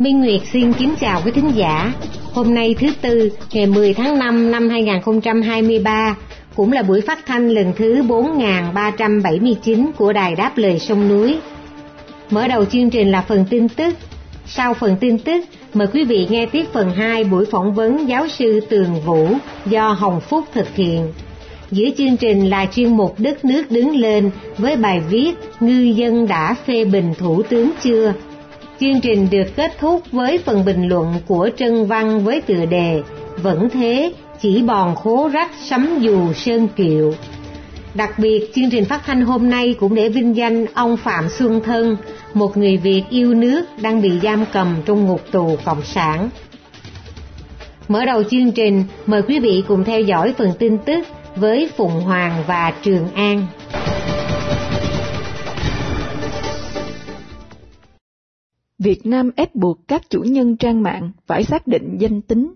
Minh Nguyệt xin kính chào quý thính giả. Hôm nay thứ Tư, ngày 10 tháng 5 năm 2023, cũng là buổi phát thanh lần thứ 4379 của Đài Đáp Lời Sông Núi. Mở đầu chương trình là phần tin tức. Sau phần tin tức, mời quý vị nghe tiếp phần 2 buổi phỏng vấn giáo sư Tường Vũ do Hồng Phúc thực hiện. Giữa chương trình là chuyên mục Đất nước đứng lên với bài viết Ngư dân đã phê bình Thủ tướng chưa? Chương trình được kết thúc với phần bình luận của Trân Văn với tựa đề Vẫn thế, chỉ bòn khố rách sắm dù sơn kiệu. Đặc biệt, chương trình phát thanh hôm nay cũng để vinh danh ông Phạm Xuân Thân, một người Việt yêu nước đang bị giam cầm trong ngục tù Cộng sản. Mở đầu chương trình, mời quý vị cùng theo dõi phần tin tức với Phùng Hoàng và Trường An. Việt Nam ép buộc các chủ nhân trang mạng phải xác định danh tính.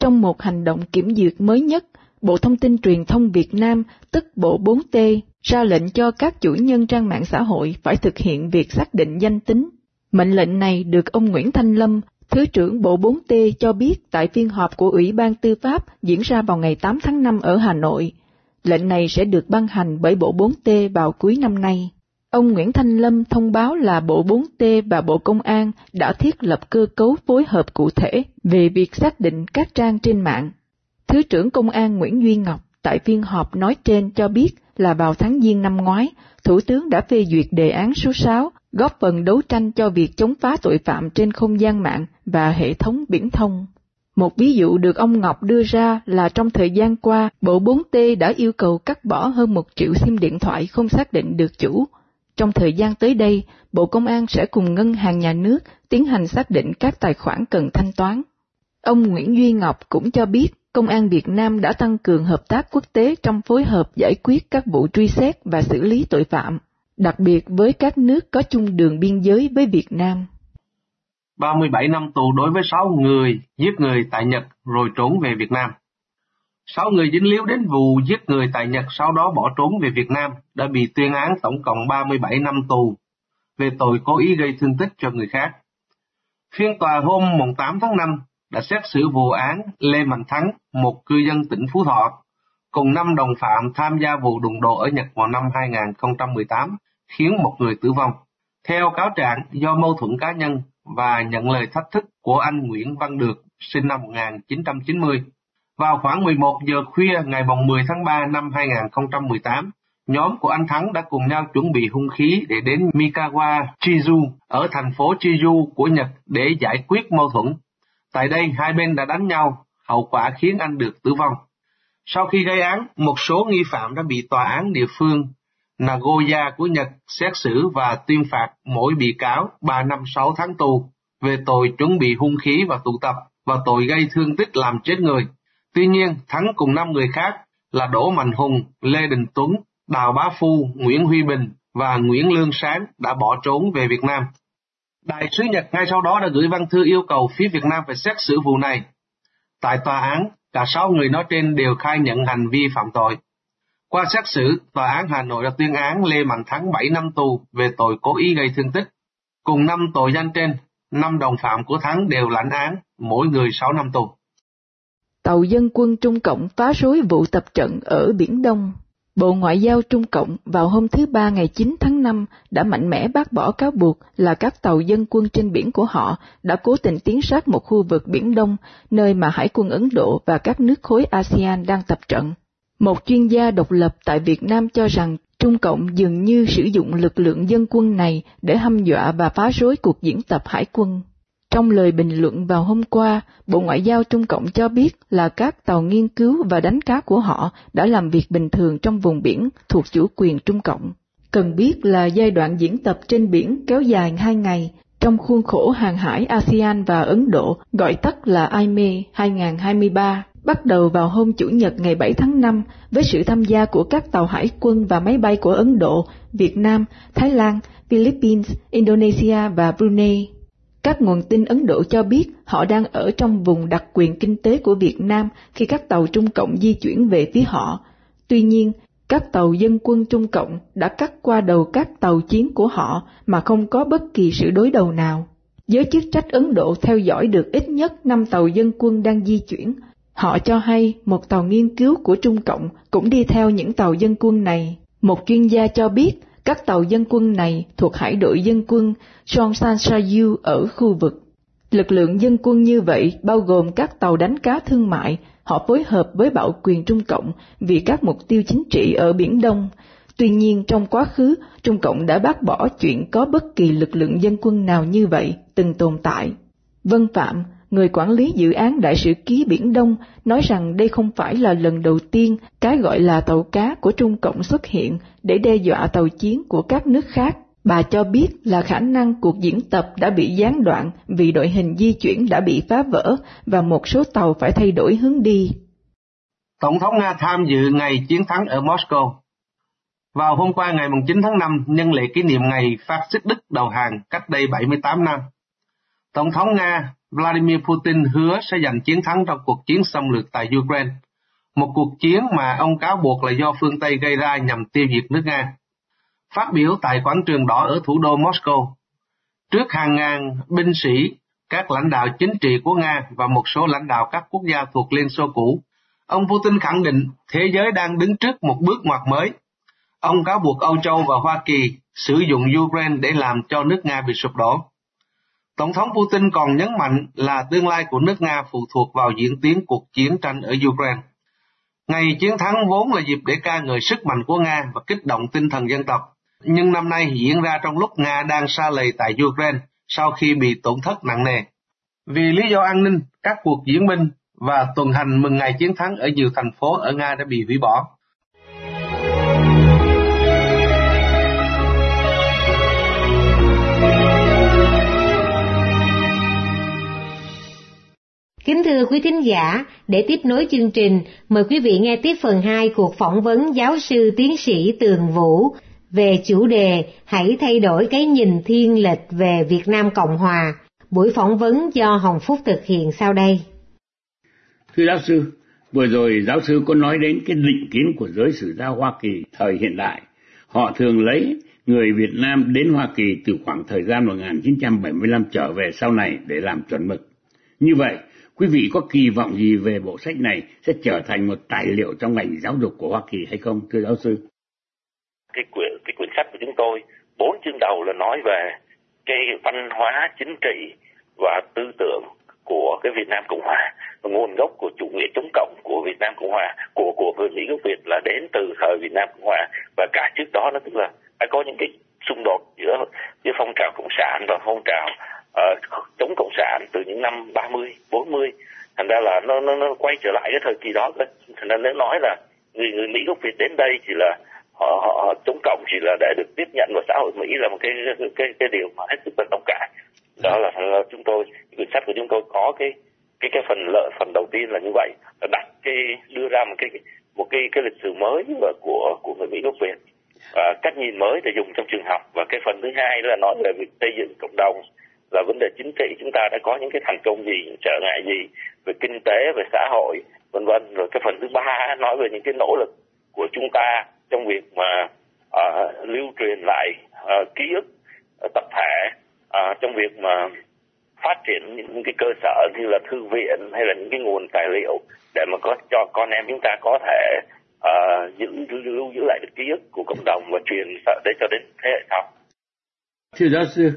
Trong một hành động kiểm duyệt mới nhất, Bộ Thông tin Truyền thông Việt Nam, tức Bộ 4T, ra lệnh cho các chủ nhân trang mạng xã hội phải thực hiện việc xác định danh tính. Mệnh lệnh này được ông Nguyễn Thanh Lâm, Thứ trưởng Bộ 4T cho biết tại phiên họp của Ủy ban Tư pháp diễn ra vào ngày 8 tháng 5 ở Hà Nội. Lệnh này sẽ được ban hành bởi Bộ 4T vào cuối năm nay. Ông Nguyễn Thanh Lâm thông báo là Bộ 4T và Bộ Công an đã thiết lập cơ cấu phối hợp cụ thể về việc xác định các trang trên mạng. Thứ trưởng Công an Nguyễn Duy Ngọc tại phiên họp nói trên cho biết là vào tháng Giêng năm ngoái, Thủ tướng đã phê duyệt đề án số 6 góp phần đấu tranh cho việc chống phá tội phạm trên không gian mạng và hệ thống biển thông. Một ví dụ được ông Ngọc đưa ra là trong thời gian qua, Bộ 4T đã yêu cầu cắt bỏ hơn một triệu sim điện thoại không xác định được chủ, trong thời gian tới đây, Bộ Công an sẽ cùng Ngân hàng Nhà nước tiến hành xác định các tài khoản cần thanh toán. Ông Nguyễn Duy Ngọc cũng cho biết Công an Việt Nam đã tăng cường hợp tác quốc tế trong phối hợp giải quyết các vụ truy xét và xử lý tội phạm, đặc biệt với các nước có chung đường biên giới với Việt Nam. 37 năm tù đối với 6 người giết người tại Nhật rồi trốn về Việt Nam. Sáu người dính líu đến vụ giết người tại Nhật sau đó bỏ trốn về Việt Nam đã bị tuyên án tổng cộng 37 năm tù về tội cố ý gây thương tích cho người khác. Phiên tòa hôm 8 tháng 5 đã xét xử vụ án Lê Mạnh Thắng, một cư dân tỉnh Phú Thọ, cùng năm đồng phạm tham gia vụ đụng độ ở Nhật vào năm 2018, khiến một người tử vong. Theo cáo trạng, do mâu thuẫn cá nhân và nhận lời thách thức của anh Nguyễn Văn Được, sinh năm 1990, vào khoảng 11 giờ khuya ngày 10 tháng 3 năm 2018, nhóm của anh Thắng đã cùng nhau chuẩn bị hung khí để đến Mikawa Chizu ở thành phố Chizu của Nhật để giải quyết mâu thuẫn. Tại đây, hai bên đã đánh nhau, hậu quả khiến anh được tử vong. Sau khi gây án, một số nghi phạm đã bị tòa án địa phương Nagoya của Nhật xét xử và tuyên phạt mỗi bị cáo 3 năm 6 tháng tù về tội chuẩn bị hung khí và tụ tập và tội gây thương tích làm chết người. Tuy nhiên, Thắng cùng năm người khác là Đỗ Mạnh Hùng, Lê Đình Tuấn, Đào Bá Phu, Nguyễn Huy Bình và Nguyễn Lương Sáng đã bỏ trốn về Việt Nam. Đại sứ Nhật ngay sau đó đã gửi văn thư yêu cầu phía Việt Nam phải xét xử vụ này. Tại tòa án, cả sáu người nói trên đều khai nhận hành vi phạm tội. Qua xét xử, tòa án Hà Nội đã tuyên án Lê Mạnh Thắng 7 năm tù về tội cố ý gây thương tích. Cùng năm tội danh trên, năm đồng phạm của Thắng đều lãnh án, mỗi người 6 năm tù tàu dân quân Trung Cộng phá rối vụ tập trận ở Biển Đông. Bộ Ngoại giao Trung Cộng vào hôm thứ Ba ngày 9 tháng 5 đã mạnh mẽ bác bỏ cáo buộc là các tàu dân quân trên biển của họ đã cố tình tiến sát một khu vực Biển Đông, nơi mà Hải quân Ấn Độ và các nước khối ASEAN đang tập trận. Một chuyên gia độc lập tại Việt Nam cho rằng Trung Cộng dường như sử dụng lực lượng dân quân này để hăm dọa và phá rối cuộc diễn tập hải quân. Trong lời bình luận vào hôm qua, Bộ Ngoại giao Trung Cộng cho biết là các tàu nghiên cứu và đánh cá của họ đã làm việc bình thường trong vùng biển thuộc chủ quyền Trung Cộng. Cần biết là giai đoạn diễn tập trên biển kéo dài hai ngày, trong khuôn khổ hàng hải ASEAN và Ấn Độ, gọi tắt là IME 2023, bắt đầu vào hôm Chủ nhật ngày 7 tháng 5 với sự tham gia của các tàu hải quân và máy bay của Ấn Độ, Việt Nam, Thái Lan, Philippines, Indonesia và Brunei. Các nguồn tin Ấn Độ cho biết họ đang ở trong vùng đặc quyền kinh tế của Việt Nam khi các tàu Trung Cộng di chuyển về phía họ. Tuy nhiên, các tàu dân quân Trung Cộng đã cắt qua đầu các tàu chiến của họ mà không có bất kỳ sự đối đầu nào. Giới chức trách Ấn Độ theo dõi được ít nhất 5 tàu dân quân đang di chuyển. Họ cho hay một tàu nghiên cứu của Trung Cộng cũng đi theo những tàu dân quân này. Một chuyên gia cho biết các tàu dân quân này thuộc hải đội dân quân Songsan ở khu vực. Lực lượng dân quân như vậy bao gồm các tàu đánh cá thương mại, họ phối hợp với bảo quyền Trung Cộng vì các mục tiêu chính trị ở Biển Đông. Tuy nhiên trong quá khứ, Trung Cộng đã bác bỏ chuyện có bất kỳ lực lượng dân quân nào như vậy từng tồn tại. Vân Phạm, người quản lý dự án đại sử ký Biển Đông, nói rằng đây không phải là lần đầu tiên cái gọi là tàu cá của Trung Cộng xuất hiện để đe dọa tàu chiến của các nước khác. Bà cho biết là khả năng cuộc diễn tập đã bị gián đoạn vì đội hình di chuyển đã bị phá vỡ và một số tàu phải thay đổi hướng đi. Tổng thống Nga tham dự ngày chiến thắng ở Moscow. Vào hôm qua ngày 9 tháng 5, nhân lễ kỷ niệm ngày phát xít Đức đầu hàng cách đây 78 năm. Tổng thống Nga Vladimir Putin hứa sẽ giành chiến thắng trong cuộc chiến xâm lược tại Ukraine, một cuộc chiến mà ông cáo buộc là do phương Tây gây ra nhằm tiêu diệt nước Nga. Phát biểu tại quảng trường đỏ ở thủ đô Moscow, trước hàng ngàn binh sĩ, các lãnh đạo chính trị của Nga và một số lãnh đạo các quốc gia thuộc Liên Xô cũ, ông Putin khẳng định thế giới đang đứng trước một bước ngoặt mới. Ông cáo buộc Âu Châu và Hoa Kỳ sử dụng Ukraine để làm cho nước Nga bị sụp đổ. Tổng thống Putin còn nhấn mạnh là tương lai của nước Nga phụ thuộc vào diễn tiến cuộc chiến tranh ở Ukraine. Ngày chiến thắng vốn là dịp để ca ngợi sức mạnh của Nga và kích động tinh thần dân tộc, nhưng năm nay diễn ra trong lúc Nga đang xa lầy tại Ukraine sau khi bị tổn thất nặng nề. Vì lý do an ninh, các cuộc diễn binh và tuần hành mừng ngày chiến thắng ở nhiều thành phố ở Nga đã bị hủy bỏ. Thưa quý thính giả, để tiếp nối chương trình, mời quý vị nghe tiếp phần 2 cuộc phỏng vấn giáo sư tiến sĩ Tường Vũ về chủ đề Hãy thay đổi cái nhìn thiên lệch về Việt Nam Cộng Hòa. Buổi phỏng vấn do Hồng Phúc thực hiện sau đây. Thưa giáo sư, vừa rồi giáo sư có nói đến cái định kiến của giới sử gia Hoa Kỳ thời hiện đại. Họ thường lấy người Việt Nam đến Hoa Kỳ từ khoảng thời gian 1975 trở về sau này để làm chuẩn mực. Như vậy, Quý vị có kỳ vọng gì về bộ sách này sẽ trở thành một tài liệu trong ngành giáo dục của Hoa Kỳ hay không, thưa giáo sư? Cái quyển cái quyển sách của chúng tôi bốn chương đầu là nói về cái văn hóa chính trị và tư tưởng của cái Việt Nam Cộng Hòa nguồn gốc của chủ nghĩa chống cộng của Việt Nam Cộng Hòa của của người Mỹ gốc Việt là đến từ thời Việt Nam Cộng Hòa và cả trước đó nó tức là đã có những cái xung đột giữa giữa phong trào cộng sản và phong trào uh, chống cộng sản từ những năm 30, 40 thành ra là nó nó nó quay trở lại cái thời kỳ đó thành ra nếu nói là người người Mỹ gốc Việt đến đây chỉ là họ, họ, họ chống cộng chỉ là để được tiếp nhận vào xã hội Mỹ là một cái cái cái, cái điều mà hết sức là đồng cảm đó là, là chúng tôi quyển sách của chúng tôi có cái cái cái phần lợi phần đầu tiên là như vậy. Là đặt cái đưa ra một cái một cái cái lịch sử mới và của của người Mỹ gốc Việt. Và cách nhìn mới để dùng trong trường học. Và cái phần thứ hai là nói về việc xây dựng cộng đồng là vấn đề chính trị chúng ta đã có những cái thành công gì trở ngại gì về kinh tế về xã hội vân vân rồi cái phần thứ ba nói về những cái nỗ lực của chúng ta trong việc mà uh, lưu truyền lại uh, ký ức uh, tập thể uh, trong việc mà phát triển những cái cơ sở như là thư viện hay là những cái nguồn tài liệu để mà có cho con em chúng ta có thể uh, giữ lưu giữ lại được ký ức của cộng đồng và truyền để cho đến thế hệ sau. Thưa giáo sư,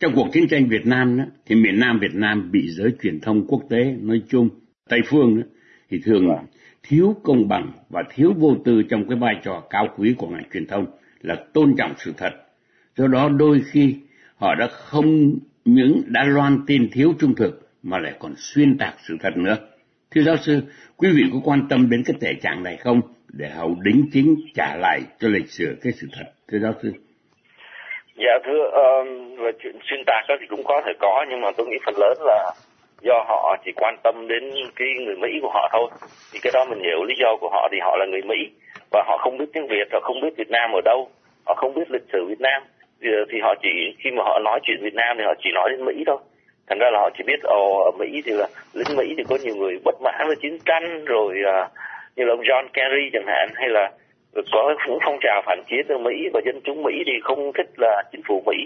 trong cuộc chiến tranh Việt Nam đó, thì miền Nam Việt Nam bị giới truyền thông quốc tế nói chung, Tây phương đó, thì thường là thiếu công bằng và thiếu vô tư trong cái vai trò cao quý của ngành truyền thông là tôn trọng sự thật. Do đó đôi khi họ đã không những đã loan tin thiếu trung thực mà lại còn xuyên tạc sự thật nữa. Thưa giáo sư, quý vị có quan tâm đến cái thể trạng này không để hậu đính chính trả lại cho lịch sử cái sự thật, thưa giáo sư? Dạ thưa, um, về chuyện xuyên tạc đó thì cũng có thể có nhưng mà tôi nghĩ phần lớn là do họ chỉ quan tâm đến cái người Mỹ của họ thôi. Thì cái đó mình hiểu lý do của họ thì họ là người Mỹ và họ không biết tiếng Việt, họ không biết Việt Nam ở đâu, họ không biết lịch sử Việt Nam thì, thì họ chỉ khi mà họ nói chuyện Việt Nam thì họ chỉ nói đến Mỹ thôi thành ra là họ chỉ biết ồ ở Mỹ thì là lính Mỹ thì có nhiều người bất mãn với chiến tranh rồi uh, như là ông John Kerry chẳng hạn hay là có những phong trào phản chiến ở Mỹ và dân chúng Mỹ thì không thích là chính phủ Mỹ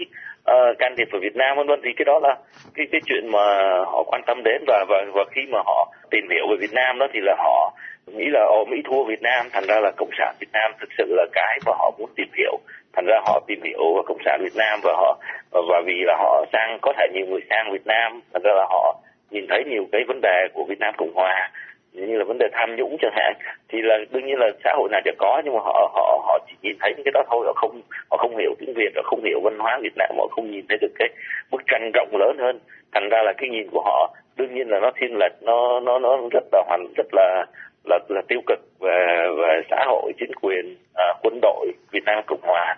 uh, can thiệp vào Việt Nam vân vân. Thì cái đó là cái cái chuyện mà họ quan tâm đến và và và khi mà họ tìm hiểu về Việt Nam đó thì là họ nghĩ là ồ Mỹ thua Việt Nam. Thành ra là cộng sản Việt Nam thực sự là cái mà họ muốn tìm hiểu. Thành ra họ tìm hiểu cộng sản Việt Nam và họ và vì là họ sang có thể nhiều người sang Việt Nam thành ra là họ nhìn thấy nhiều cái vấn đề của Việt Nam Cộng Hòa như là vấn đề tham nhũng chẳng hạn. Thì là đương nhiên là xã hội nào đều có nhưng mà họ họ họ chỉ nhìn thấy những cái đó thôi. Họ không họ không hiểu tiếng Việt họ không hiểu văn hóa Việt Nam họ không nhìn thấy được cái bức tranh rộng lớn hơn. Thành ra là cái nhìn của họ đương nhiên là nó thiên lệch nó nó nó rất là hoàn rất là là là tiêu cực về về xã hội chính quyền à, quân đội Việt Nam Cộng Hòa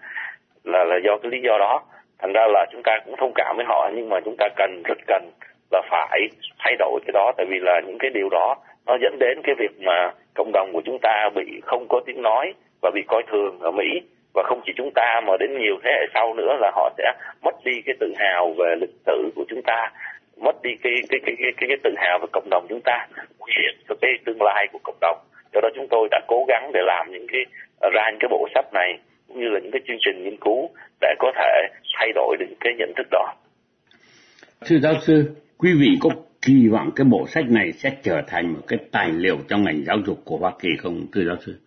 là là do cái lý do đó. Thành ra là chúng ta cũng thông cảm với họ nhưng mà chúng ta cần rất cần là phải thay đổi cái đó tại vì là những cái điều đó nó dẫn đến cái việc mà cộng đồng của chúng ta bị không có tiếng nói và bị coi thường ở Mỹ và không chỉ chúng ta mà đến nhiều thế hệ sau nữa là họ sẽ mất đi cái tự hào về lịch sử của chúng ta mất đi cái cái cái cái cái, cái tự hào về cộng đồng chúng ta nguy hiểm cho cái tương lai của cộng đồng do đó chúng tôi đã cố gắng để làm những cái ờ, ra những cái bộ sách này cũng như là những cái chương trình nghiên cứu để có thể thay đổi được cái nhận thức đó. Thưa giáo sư, quý vị có kỳ vọng cái bộ sách này sẽ trở thành một cái tài liệu trong ngành giáo dục của Hoa Kỳ không, thưa giáo sư?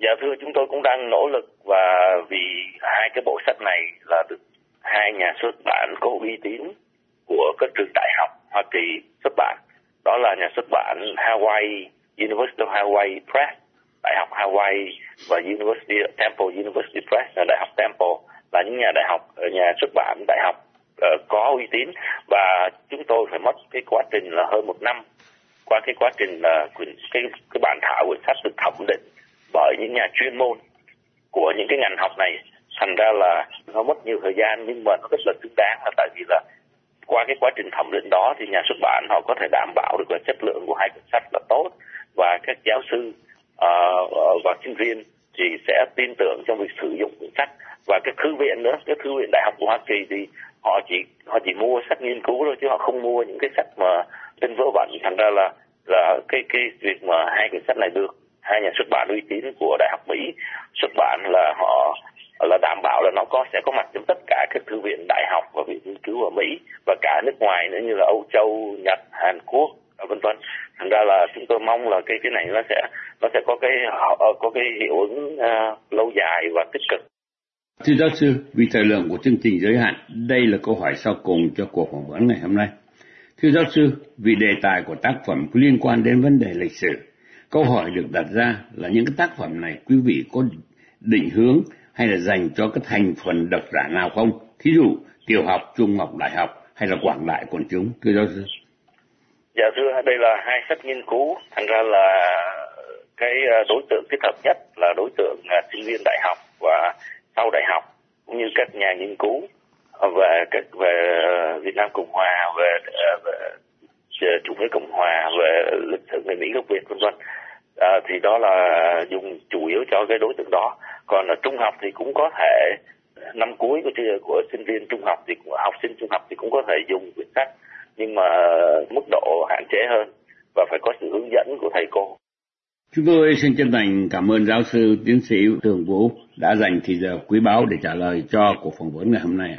Dạ thưa, chúng tôi cũng đang nỗ lực và vì hai cái bộ sách này là được hai nhà xuất bản có uy tín của các trường đại học Hoa Kỳ xuất bản. Đó là nhà xuất bản Hawaii University of Hawaii Press Đại học Hawaii và University Temple University Press Đại học Temple là những nhà đại học nhà xuất bản đại học uh, có uy tín và chúng tôi phải mất cái quá trình là hơn một năm. Qua cái quá trình ờ, là uh, cái cái bản thảo quyển sách được thẩm định bởi những nhà chuyên môn của những cái ngành học này thành ra là nó mất nhiều thời gian nhưng mà nó rất là xứng đáng là tại vì là qua cái quá trình thẩm định đó thì nhà xuất bản họ có thể đảm bảo được là chất lượng của hai quyển sách là tốt và các giáo sư uh, và sinh viên thì sẽ tin tưởng trong việc sử dụng cuốn sách. Và các thư viện nữa các thư viện đại học của Hoa Kỳ thì họ chỉ họ chỉ mua sách nghiên cứu thôi chứ họ không mua những cái sách mà tên vỡ vẩn. Thành ra là là cái cái việc mà hai quyển sách này được hai nhà xuất bản uy tín của đại học Mỹ xuất bản là họ là đảm bảo là nó có sẽ có mặt trong tất cả các thư viện đại học và viện nghiên cứu ở Mỹ và cả nước ngoài nữa như là Âu Châu, Nhật, Hàn Quốc à, vân vân. Thành ra là chúng tôi mong là cái cái này nó sẽ nó sẽ có cái có cái hiệu ứng uh, lâu dài và tích cực. Thưa giáo sư, vì thời lượng của chương trình giới hạn, đây là câu hỏi sau cùng cho cuộc phỏng vấn ngày hôm nay. Thưa giáo sư, vì đề tài của tác phẩm liên quan đến vấn đề lịch sử, câu hỏi được đặt ra là những cái tác phẩm này quý vị có định hướng hay là dành cho cái thành phần độc giả nào không? Thí dụ, tiểu học, trung học, đại học hay là quảng đại quần chúng, thưa giáo sư? Dạ thưa, đây là hai sách nghiên cứu, thành ra là cái à, đối tượng thích hợp nhất là đối tượng à, sinh viên đại học và sau đại học cũng như các nhà nghiên cứu về các về ờ, Việt Nam Cộng Hòa về, ờ, về, về chủ nghĩa Cộng Hòa về lịch sử người Mỹ gốc Việt vân vân. À, thì đó là dùng chủ yếu cho cái đối tượng đó. Còn ở trung học thì cũng có thể năm cuối của của sinh viên trung học thì học sinh trung học thì cũng có thể dùng quyển sách nhưng mà mức độ hạn chế hơn và phải có sự hướng dẫn của thầy cô. Chúng tôi xin chân thành cảm ơn giáo sư tiến sĩ Thường Vũ đã dành thời giờ quý báu để trả lời cho cuộc phỏng vấn ngày hôm nay.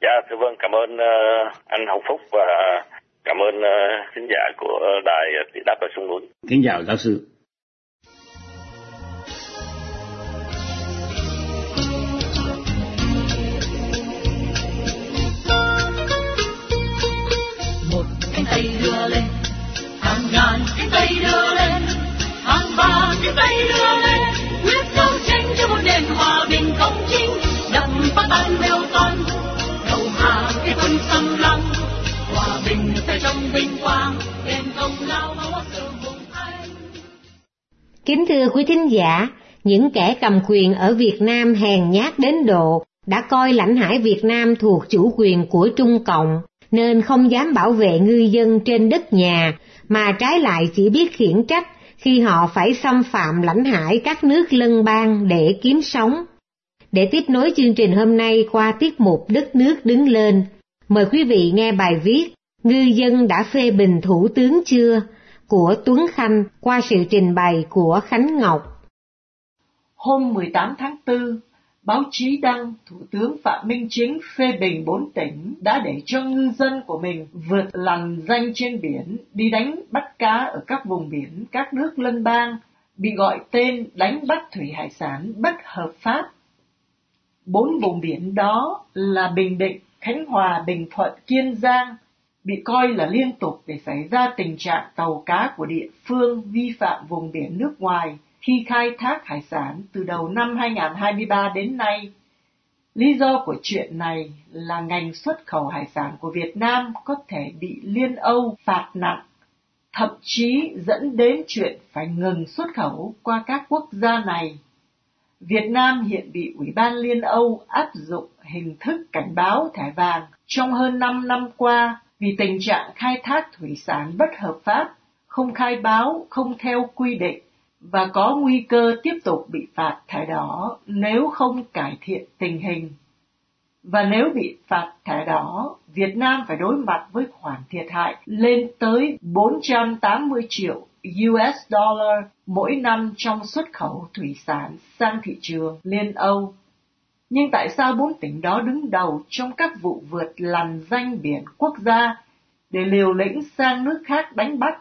Dạ, thưa vâng, cảm ơn uh, anh Hồng Phúc và cảm ơn uh, khán giả của đài Thị Đáp ở Sông Núi. Kính chào giáo sư. Một cánh tay đưa lên, hàng ngàn cánh tay đưa lên hàng tay đưa lên. Quyết đấu tranh cho một nền hòa bình công chính. Đập phá tan nêu toan đầu hàng cái quân xâm lăng. Hòa bình sẽ trong vinh quang đền công lao máu sự hùng anh Kính thưa quý thính giả, những kẻ cầm quyền ở Việt Nam hèn nhát đến độ đã coi lãnh hải Việt Nam thuộc chủ quyền của Trung Cộng, nên không dám bảo vệ ngư dân trên đất nhà, mà trái lại chỉ biết khiển trách khi họ phải xâm phạm lãnh hải các nước lân bang để kiếm sống. Để tiếp nối chương trình hôm nay qua tiết mục Đất nước đứng lên, mời quý vị nghe bài viết Ngư dân đã phê bình Thủ tướng chưa? của Tuấn Khanh qua sự trình bày của Khánh Ngọc. Hôm 18 tháng 4, báo chí đăng Thủ tướng Phạm Minh Chính phê bình bốn tỉnh đã để cho ngư dân của mình vượt lằn danh trên biển đi đánh bắt cá ở các vùng biển các nước lân bang, bị gọi tên đánh bắt thủy hải sản bất hợp pháp. Bốn vùng biển đó là Bình Định, Khánh Hòa, Bình Thuận, Kiên Giang, bị coi là liên tục để xảy ra tình trạng tàu cá của địa phương vi phạm vùng biển nước ngoài khi khai thác hải sản từ đầu năm 2023 đến nay. Lý do của chuyện này là ngành xuất khẩu hải sản của Việt Nam có thể bị Liên Âu phạt nặng, thậm chí dẫn đến chuyện phải ngừng xuất khẩu qua các quốc gia này. Việt Nam hiện bị Ủy ban Liên Âu áp dụng hình thức cảnh báo thẻ vàng trong hơn 5 năm qua vì tình trạng khai thác thủy sản bất hợp pháp, không khai báo, không theo quy định và có nguy cơ tiếp tục bị phạt thẻ đỏ nếu không cải thiện tình hình. Và nếu bị phạt thẻ đỏ, Việt Nam phải đối mặt với khoản thiệt hại lên tới 480 triệu US dollar mỗi năm trong xuất khẩu thủy sản sang thị trường Liên Âu. Nhưng tại sao bốn tỉnh đó đứng đầu trong các vụ vượt lằn danh biển quốc gia để liều lĩnh sang nước khác đánh bắt,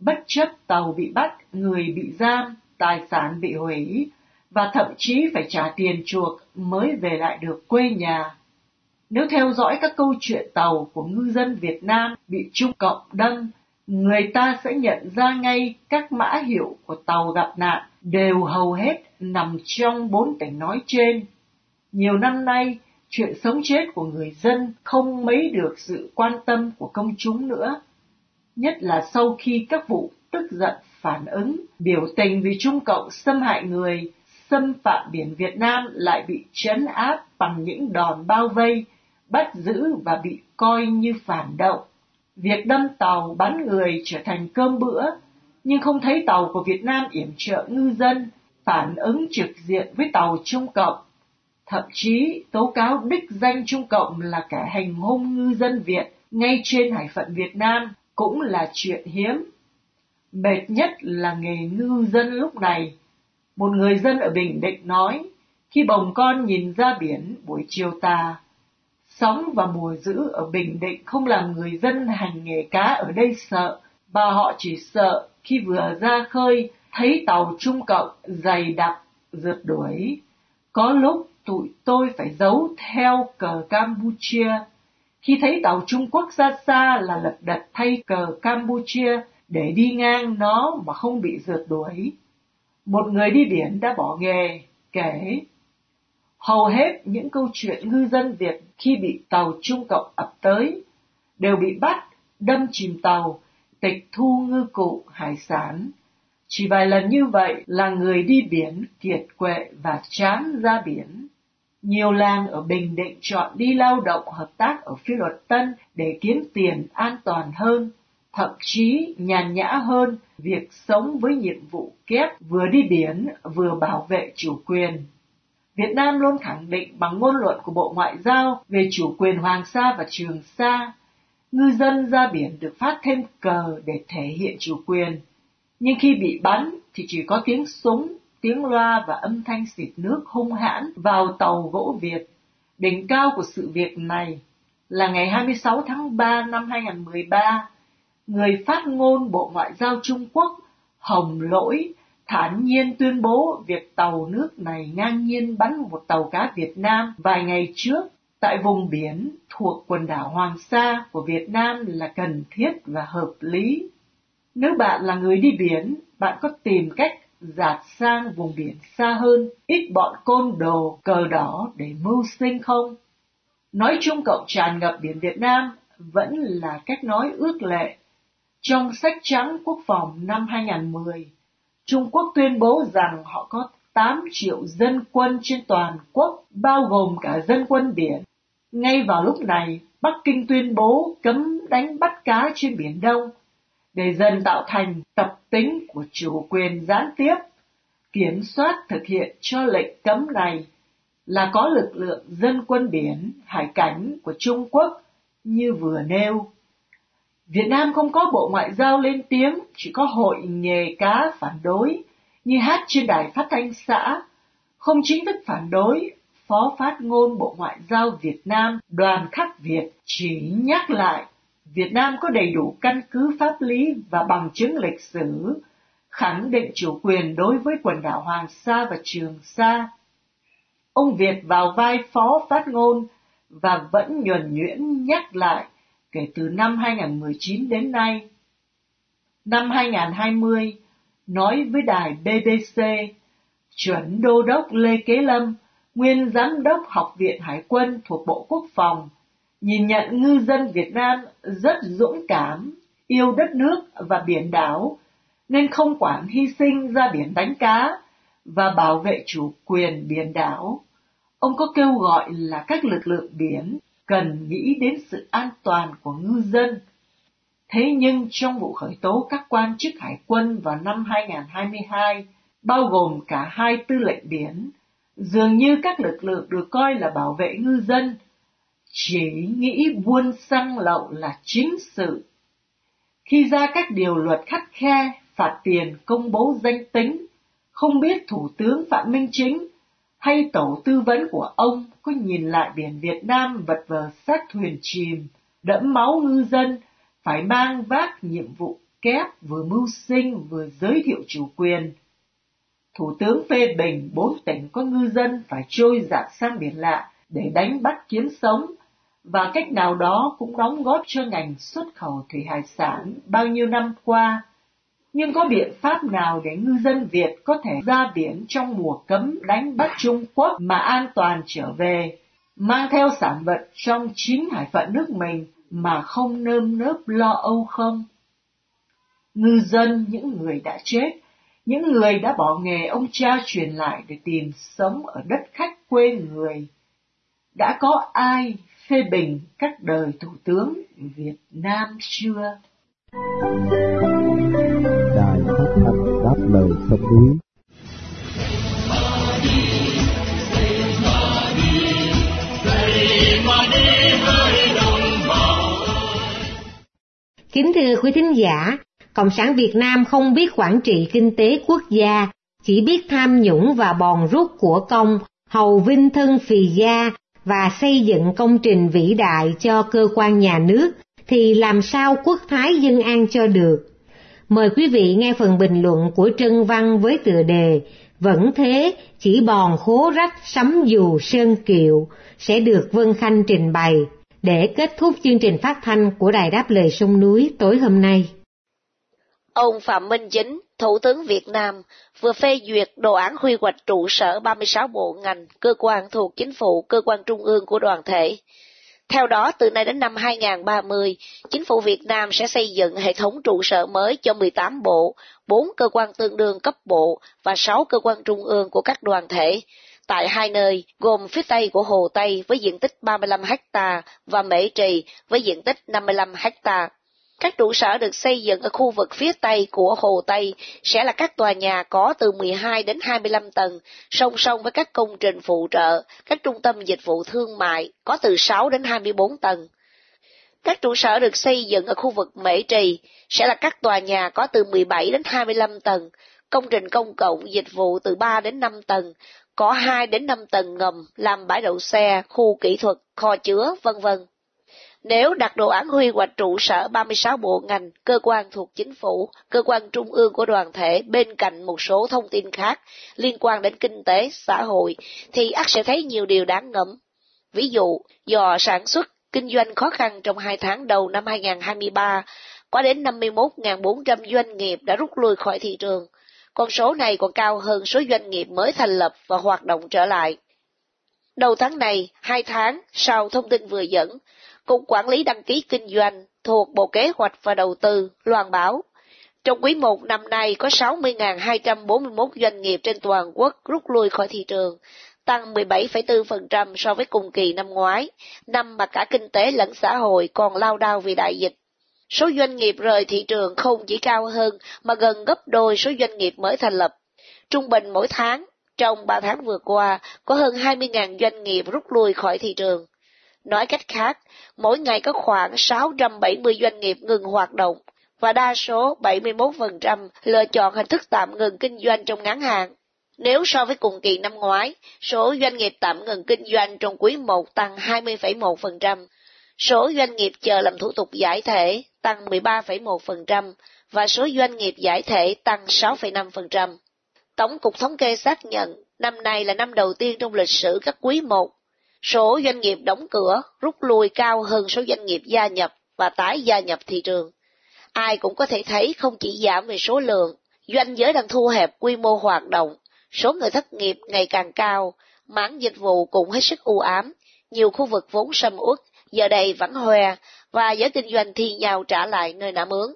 bất chấp tàu bị bắt, người bị giam, tài sản bị hủy và thậm chí phải trả tiền chuộc mới về lại được quê nhà. Nếu theo dõi các câu chuyện tàu của ngư dân Việt Nam bị Trung Cộng đâm, người ta sẽ nhận ra ngay các mã hiệu của tàu gặp nạn đều hầu hết nằm trong bốn tỉnh nói trên. Nhiều năm nay, chuyện sống chết của người dân không mấy được sự quan tâm của công chúng nữa. Nhất là sau khi các vụ tức giận phản ứng, biểu tình vì Trung Cộng xâm hại người, xâm phạm biển Việt Nam lại bị trấn áp bằng những đòn bao vây, bắt giữ và bị coi như phản động. Việc đâm tàu bắn người trở thành cơm bữa, nhưng không thấy tàu của Việt Nam yểm trợ ngư dân, phản ứng trực diện với tàu Trung Cộng thậm chí tố cáo đích danh Trung Cộng là kẻ hành hung ngư dân Việt ngay trên hải phận Việt Nam cũng là chuyện hiếm. Mệt nhất là nghề ngư dân lúc này. Một người dân ở Bình Định nói, khi bồng con nhìn ra biển buổi chiều tà, sóng và mùa dữ ở Bình Định không làm người dân hành nghề cá ở đây sợ, mà họ chỉ sợ khi vừa ra khơi thấy tàu Trung Cộng dày đặc rượt đuổi. Có lúc tụi tôi phải giấu theo cờ Campuchia. Khi thấy tàu Trung Quốc ra xa là lật đật thay cờ Campuchia để đi ngang nó mà không bị rượt đuổi. Một người đi biển đã bỏ nghề, kể. Hầu hết những câu chuyện ngư dân Việt khi bị tàu Trung Cộng ập tới đều bị bắt, đâm chìm tàu, tịch thu ngư cụ, hải sản. Chỉ vài lần như vậy là người đi biển kiệt quệ và chán ra biển. Nhiều làng ở Bình Định chọn đi lao động hợp tác ở phi luật Tân để kiếm tiền an toàn hơn, thậm chí nhàn nhã hơn việc sống với nhiệm vụ kép vừa đi biển vừa bảo vệ chủ quyền. Việt Nam luôn khẳng định bằng ngôn luận của Bộ Ngoại giao về chủ quyền Hoàng Sa và Trường Sa, ngư dân ra biển được phát thêm cờ để thể hiện chủ quyền. Nhưng khi bị bắn thì chỉ có tiếng súng tiếng loa và âm thanh xịt nước hung hãn vào tàu gỗ Việt. Đỉnh cao của sự việc này là ngày 26 tháng 3 năm 2013, người phát ngôn Bộ Ngoại giao Trung Quốc Hồng Lỗi thản nhiên tuyên bố việc tàu nước này ngang nhiên bắn một tàu cá Việt Nam vài ngày trước tại vùng biển thuộc quần đảo Hoàng Sa của Việt Nam là cần thiết và hợp lý. Nếu bạn là người đi biển, bạn có tìm cách dạt sang vùng biển xa hơn, ít bọn côn đồ, cờ đỏ để mưu sinh không? Nói chung cộng tràn ngập biển Việt Nam vẫn là cách nói ước lệ. Trong sách trắng quốc phòng năm 2010, Trung Quốc tuyên bố rằng họ có 8 triệu dân quân trên toàn quốc, bao gồm cả dân quân biển. Ngay vào lúc này, Bắc Kinh tuyên bố cấm đánh bắt cá trên Biển Đông, để dần tạo thành tập tính của chủ quyền gián tiếp. Kiểm soát thực hiện cho lệnh cấm này là có lực lượng dân quân biển, hải cảnh của Trung Quốc như vừa nêu. Việt Nam không có bộ ngoại giao lên tiếng, chỉ có hội nghề cá phản đối, như hát trên đài phát thanh xã, không chính thức phản đối, Phó Phát ngôn Bộ Ngoại giao Việt Nam Đoàn Khắc Việt chỉ nhắc lại Việt Nam có đầy đủ căn cứ pháp lý và bằng chứng lịch sử khẳng định chủ quyền đối với quần đảo Hoàng Sa và Trường Sa. Ông Việt vào vai phó phát ngôn và vẫn nhuần nhuyễn nhắc lại kể từ năm 2019 đến nay. Năm 2020, nói với đài BBC, chuẩn đô đốc Lê Kế Lâm, nguyên giám đốc Học viện Hải quân thuộc Bộ Quốc phòng, nhìn nhận ngư dân Việt Nam rất dũng cảm, yêu đất nước và biển đảo, nên không quản hy sinh ra biển đánh cá và bảo vệ chủ quyền biển đảo. Ông có kêu gọi là các lực lượng biển cần nghĩ đến sự an toàn của ngư dân. Thế nhưng trong vụ khởi tố các quan chức hải quân vào năm 2022, bao gồm cả hai tư lệnh biển, dường như các lực lượng được coi là bảo vệ ngư dân chỉ nghĩ buôn xăng lậu là chính sự. Khi ra các điều luật khắt khe, phạt tiền công bố danh tính, không biết Thủ tướng Phạm Minh Chính hay tổ tư vấn của ông có nhìn lại biển Việt Nam vật vờ sát thuyền chìm, đẫm máu ngư dân, phải mang vác nhiệm vụ kép vừa mưu sinh vừa giới thiệu chủ quyền. Thủ tướng phê bình bốn tỉnh có ngư dân phải trôi dạt sang biển lạ để đánh bắt kiếm sống, và cách nào đó cũng đóng góp cho ngành xuất khẩu thủy hải sản bao nhiêu năm qua. Nhưng có biện pháp nào để ngư dân Việt có thể ra biển trong mùa cấm đánh bắt Trung Quốc mà an toàn trở về, mang theo sản vật trong chính hải phận nước mình mà không nơm nớp lo âu không? Ngư dân những người đã chết, những người đã bỏ nghề ông cha truyền lại để tìm sống ở đất khách quê người. Đã có ai phê bình các đời thủ tướng Việt Nam chưa? Đài phát thanh đáp lời sông núi Kính thưa quý thính giả, Cộng sản Việt Nam không biết quản trị kinh tế quốc gia, chỉ biết tham nhũng và bòn rút của công, hầu vinh thân phì gia và xây dựng công trình vĩ đại cho cơ quan nhà nước, thì làm sao quốc thái dân an cho được? Mời quý vị nghe phần bình luận của Trân Văn với tựa đề Vẫn thế, chỉ bòn khố rách sắm dù sơn kiệu sẽ được Vân Khanh trình bày để kết thúc chương trình phát thanh của Đài Đáp Lời Sông Núi tối hôm nay. Ông Phạm Minh Chính, Thủ tướng Việt Nam, vừa phê duyệt đồ án quy hoạch trụ sở 36 bộ ngành, cơ quan thuộc chính phủ, cơ quan trung ương của đoàn thể. Theo đó, từ nay đến năm 2030, chính phủ Việt Nam sẽ xây dựng hệ thống trụ sở mới cho 18 bộ, 4 cơ quan tương đương cấp bộ và 6 cơ quan trung ương của các đoàn thể, tại hai nơi gồm phía Tây của Hồ Tây với diện tích 35 ha và Mễ Trì với diện tích 55 ha. Các trụ sở được xây dựng ở khu vực phía Tây của Hồ Tây sẽ là các tòa nhà có từ 12 đến 25 tầng, song song với các công trình phụ trợ, các trung tâm dịch vụ thương mại có từ 6 đến 24 tầng. Các trụ sở được xây dựng ở khu vực Mễ Trì sẽ là các tòa nhà có từ 17 đến 25 tầng, công trình công cộng dịch vụ từ 3 đến 5 tầng, có 2 đến 5 tầng ngầm làm bãi đậu xe, khu kỹ thuật, kho chứa, vân vân. Nếu đặt đồ án quy hoạch trụ sở 36 bộ ngành, cơ quan thuộc chính phủ, cơ quan trung ương của đoàn thể bên cạnh một số thông tin khác liên quan đến kinh tế, xã hội, thì ắt sẽ thấy nhiều điều đáng ngẫm. Ví dụ, do sản xuất, kinh doanh khó khăn trong hai tháng đầu năm 2023, có đến 51.400 doanh nghiệp đã rút lui khỏi thị trường. Con số này còn cao hơn số doanh nghiệp mới thành lập và hoạt động trở lại. Đầu tháng này, hai tháng sau thông tin vừa dẫn, Cục Quản lý Đăng ký Kinh doanh thuộc Bộ Kế hoạch và Đầu tư loan báo. Trong quý 1 năm nay có 60.241 doanh nghiệp trên toàn quốc rút lui khỏi thị trường, tăng 17,4% so với cùng kỳ năm ngoái, năm mà cả kinh tế lẫn xã hội còn lao đao vì đại dịch. Số doanh nghiệp rời thị trường không chỉ cao hơn mà gần gấp đôi số doanh nghiệp mới thành lập. Trung bình mỗi tháng, trong 3 tháng vừa qua, có hơn 20.000 doanh nghiệp rút lui khỏi thị trường. Nói cách khác, mỗi ngày có khoảng 670 doanh nghiệp ngừng hoạt động, và đa số 71% lựa chọn hình thức tạm ngừng kinh doanh trong ngắn hạn. Nếu so với cùng kỳ năm ngoái, số doanh nghiệp tạm ngừng kinh doanh trong quý 1 tăng 20,1%, số doanh nghiệp chờ làm thủ tục giải thể tăng 13,1% và số doanh nghiệp giải thể tăng 6,5%. Tổng cục thống kê xác nhận năm nay là năm đầu tiên trong lịch sử các quý 1 số doanh nghiệp đóng cửa rút lui cao hơn số doanh nghiệp gia nhập và tái gia nhập thị trường. Ai cũng có thể thấy không chỉ giảm về số lượng, doanh giới đang thu hẹp quy mô hoạt động, số người thất nghiệp ngày càng cao, mảng dịch vụ cũng hết sức u ám, nhiều khu vực vốn sầm uất, giờ đây vẫn hoe, và giới kinh doanh thi nhau trả lại nơi nã mướn.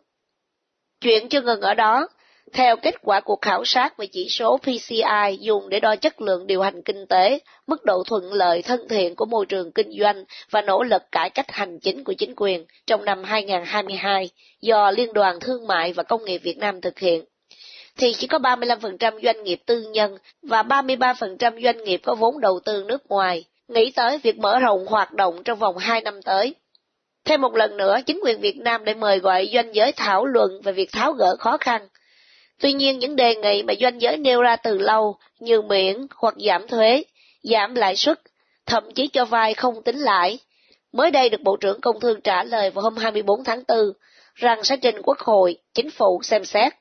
Chuyện chưa ngừng ở đó, theo kết quả cuộc khảo sát về chỉ số PCI dùng để đo chất lượng điều hành kinh tế, mức độ thuận lợi thân thiện của môi trường kinh doanh và nỗ lực cải cách hành chính của chính quyền trong năm 2022 do Liên đoàn Thương mại và Công nghiệp Việt Nam thực hiện, thì chỉ có 35% doanh nghiệp tư nhân và 33% doanh nghiệp có vốn đầu tư nước ngoài nghĩ tới việc mở rộng hoạt động trong vòng 2 năm tới. Thêm một lần nữa, chính quyền Việt Nam đã mời gọi doanh giới thảo luận về việc tháo gỡ khó khăn Tuy nhiên những đề nghị mà doanh giới nêu ra từ lâu như miễn hoặc giảm thuế, giảm lãi suất, thậm chí cho vay không tính lãi, mới đây được Bộ trưởng Công Thương trả lời vào hôm 24 tháng 4 rằng sẽ trình Quốc hội, Chính phủ xem xét.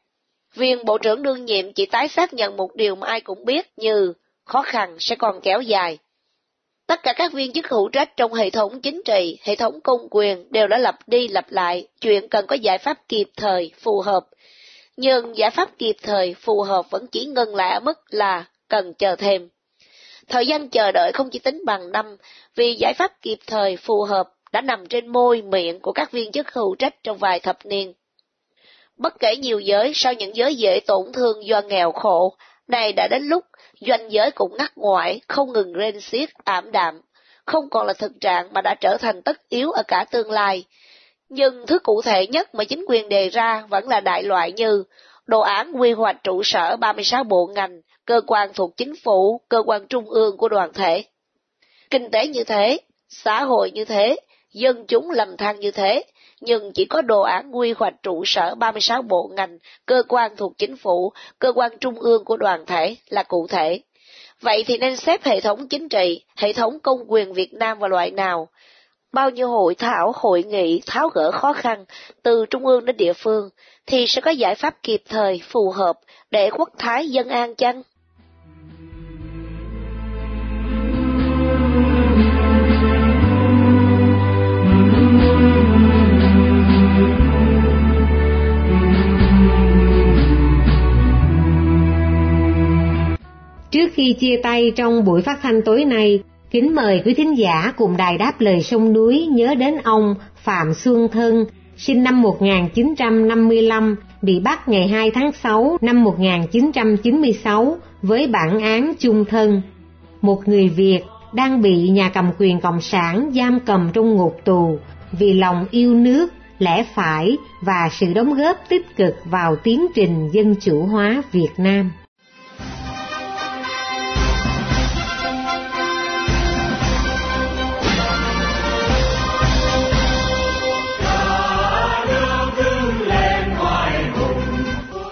Viên Bộ trưởng đương nhiệm chỉ tái xác nhận một điều mà ai cũng biết như khó khăn sẽ còn kéo dài. Tất cả các viên chức hữu trách trong hệ thống chính trị, hệ thống công quyền đều đã lặp đi lặp lại chuyện cần có giải pháp kịp thời, phù hợp nhưng giải pháp kịp thời phù hợp vẫn chỉ ngừng lại ở mức là cần chờ thêm. Thời gian chờ đợi không chỉ tính bằng năm, vì giải pháp kịp thời phù hợp đã nằm trên môi miệng của các viên chức hữu trách trong vài thập niên. Bất kể nhiều giới sau những giới dễ tổn thương do nghèo khổ, này đã đến lúc doanh giới cũng ngắt ngoại, không ngừng rên xiết, ảm đạm, không còn là thực trạng mà đã trở thành tất yếu ở cả tương lai, nhưng thứ cụ thể nhất mà chính quyền đề ra vẫn là đại loại như đồ án quy hoạch trụ sở 36 bộ ngành, cơ quan thuộc chính phủ, cơ quan trung ương của đoàn thể. Kinh tế như thế, xã hội như thế, dân chúng lầm than như thế, nhưng chỉ có đồ án quy hoạch trụ sở 36 bộ ngành, cơ quan thuộc chính phủ, cơ quan trung ương của đoàn thể là cụ thể. Vậy thì nên xếp hệ thống chính trị, hệ thống công quyền Việt Nam vào loại nào? Bao nhiêu hội thảo, hội nghị tháo gỡ khó khăn từ trung ương đến địa phương, thì sẽ có giải pháp kịp thời, phù hợp để quốc thái dân an chăng? Trước khi chia tay trong buổi phát thanh tối nay, Kính mời quý thính giả cùng đài đáp lời sông núi nhớ đến ông Phạm Xuân Thân, sinh năm 1955, bị bắt ngày 2 tháng 6 năm 1996 với bản án chung thân. Một người Việt đang bị nhà cầm quyền Cộng sản giam cầm trong ngục tù vì lòng yêu nước, lẽ phải và sự đóng góp tích cực vào tiến trình dân chủ hóa Việt Nam.